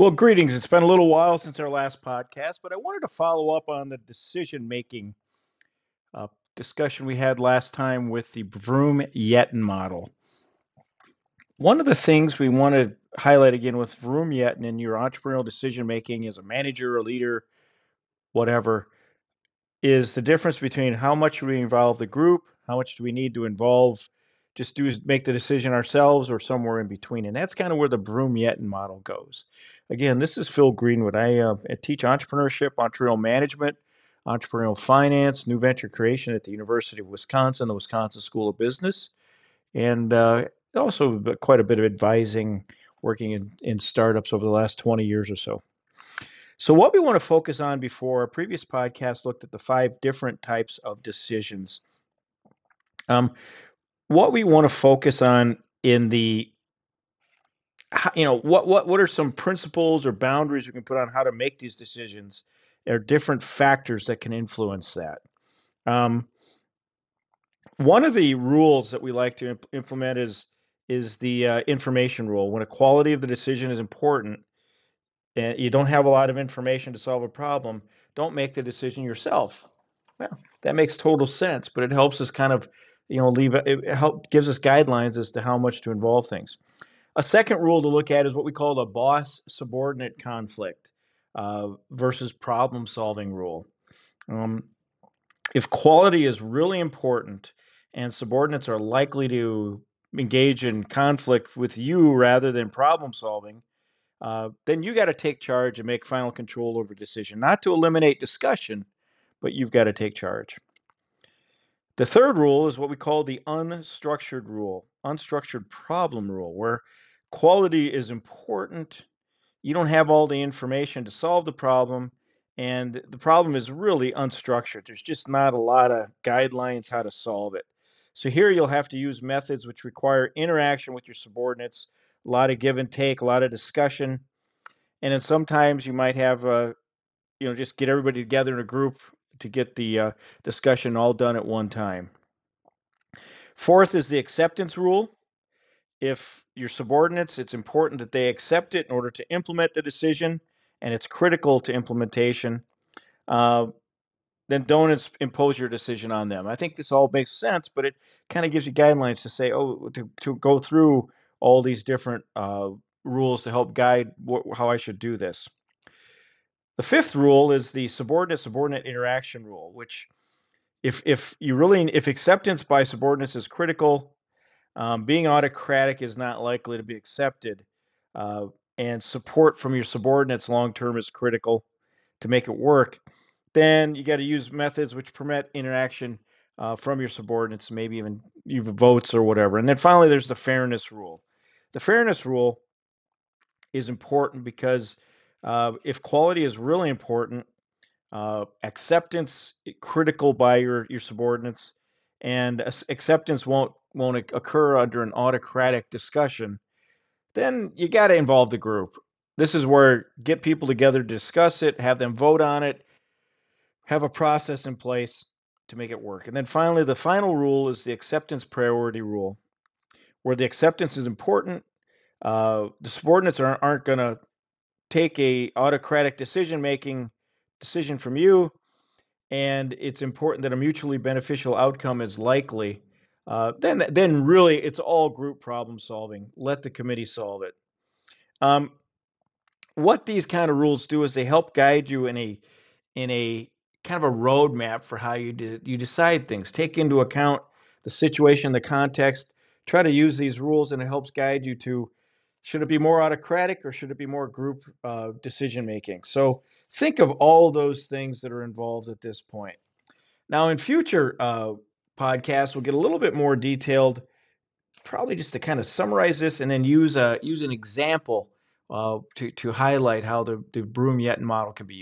Well, greetings. It's been a little while since our last podcast, but I wanted to follow up on the decision making uh, discussion we had last time with the Vroom Yetton model. One of the things we want to highlight again with Vroom Yetton in your entrepreneurial decision making as a manager, a leader, whatever, is the difference between how much we involve the group, how much do we need to involve just do make the decision ourselves or somewhere in between. And that's kind of where the Vroom Yetton model goes. Again, this is Phil Greenwood. I, uh, teach entrepreneurship, entrepreneurial management, entrepreneurial finance, new venture creation at the University of Wisconsin, the Wisconsin School of Business, and uh, also quite a bit of advising, working in, in startups over the last 20 years or so. So, what we want to focus on before our previous podcast looked at the five different types of decisions. Um, what we want to focus on in the you know what what what are some principles or boundaries we can put on how to make these decisions? There are different factors that can influence that. Um, one of the rules that we like to imp- implement is is the uh, information rule. When a quality of the decision is important and you don't have a lot of information to solve a problem don't make the decision yourself. Well that makes total sense but it helps us kind of you know, leave it, help gives us guidelines as to how much to involve things. A second rule to look at is what we call the boss subordinate conflict uh, versus problem solving rule. Um, if quality is really important and subordinates are likely to engage in conflict with you rather than problem solving, uh, then you got to take charge and make final control over decision. Not to eliminate discussion, but you've got to take charge. The third rule is what we call the unstructured rule, unstructured problem rule, where quality is important. You don't have all the information to solve the problem, and the problem is really unstructured. There's just not a lot of guidelines how to solve it. So here you'll have to use methods which require interaction with your subordinates, a lot of give and take, a lot of discussion, and then sometimes you might have, a, you know, just get everybody together in a group to get the uh, discussion all done at one time. Fourth is the acceptance rule. If your subordinates, it's important that they accept it in order to implement the decision, and it's critical to implementation. Uh, then don't impose your decision on them. I think this all makes sense, but it kind of gives you guidelines to say, oh, to, to go through all these different uh, rules to help guide wh- how I should do this. The fifth rule is the subordinate subordinate interaction rule, which if if you really if acceptance by subordinates is critical, um, being autocratic is not likely to be accepted, uh, and support from your subordinates long term is critical to make it work. Then you got to use methods which permit interaction uh, from your subordinates, maybe even even votes or whatever. And then finally, there's the fairness rule. The fairness rule is important because uh, if quality is really important, uh, acceptance critical by your your subordinates, and acceptance won't won't occur under an autocratic discussion, then you got to involve the group. This is where get people together to discuss it, have them vote on it, have a process in place to make it work. And then finally, the final rule is the acceptance priority rule, where the acceptance is important. Uh, the subordinates aren't, aren't going to take a autocratic decision making decision from you and it's important that a mutually beneficial outcome is likely uh, then then really it's all group problem solving. Let the committee solve it. Um, what these kind of rules do is they help guide you in a in a kind of a roadmap for how you de- you decide things. Take into account the situation the context try to use these rules and it helps guide you to should it be more autocratic or should it be more group uh, decision making? So think of all those things that are involved at this point. Now, in future uh, podcasts, we'll get a little bit more detailed, probably just to kind of summarize this and then use a use an example uh, to to highlight how the the Vroom Yetton model can be used.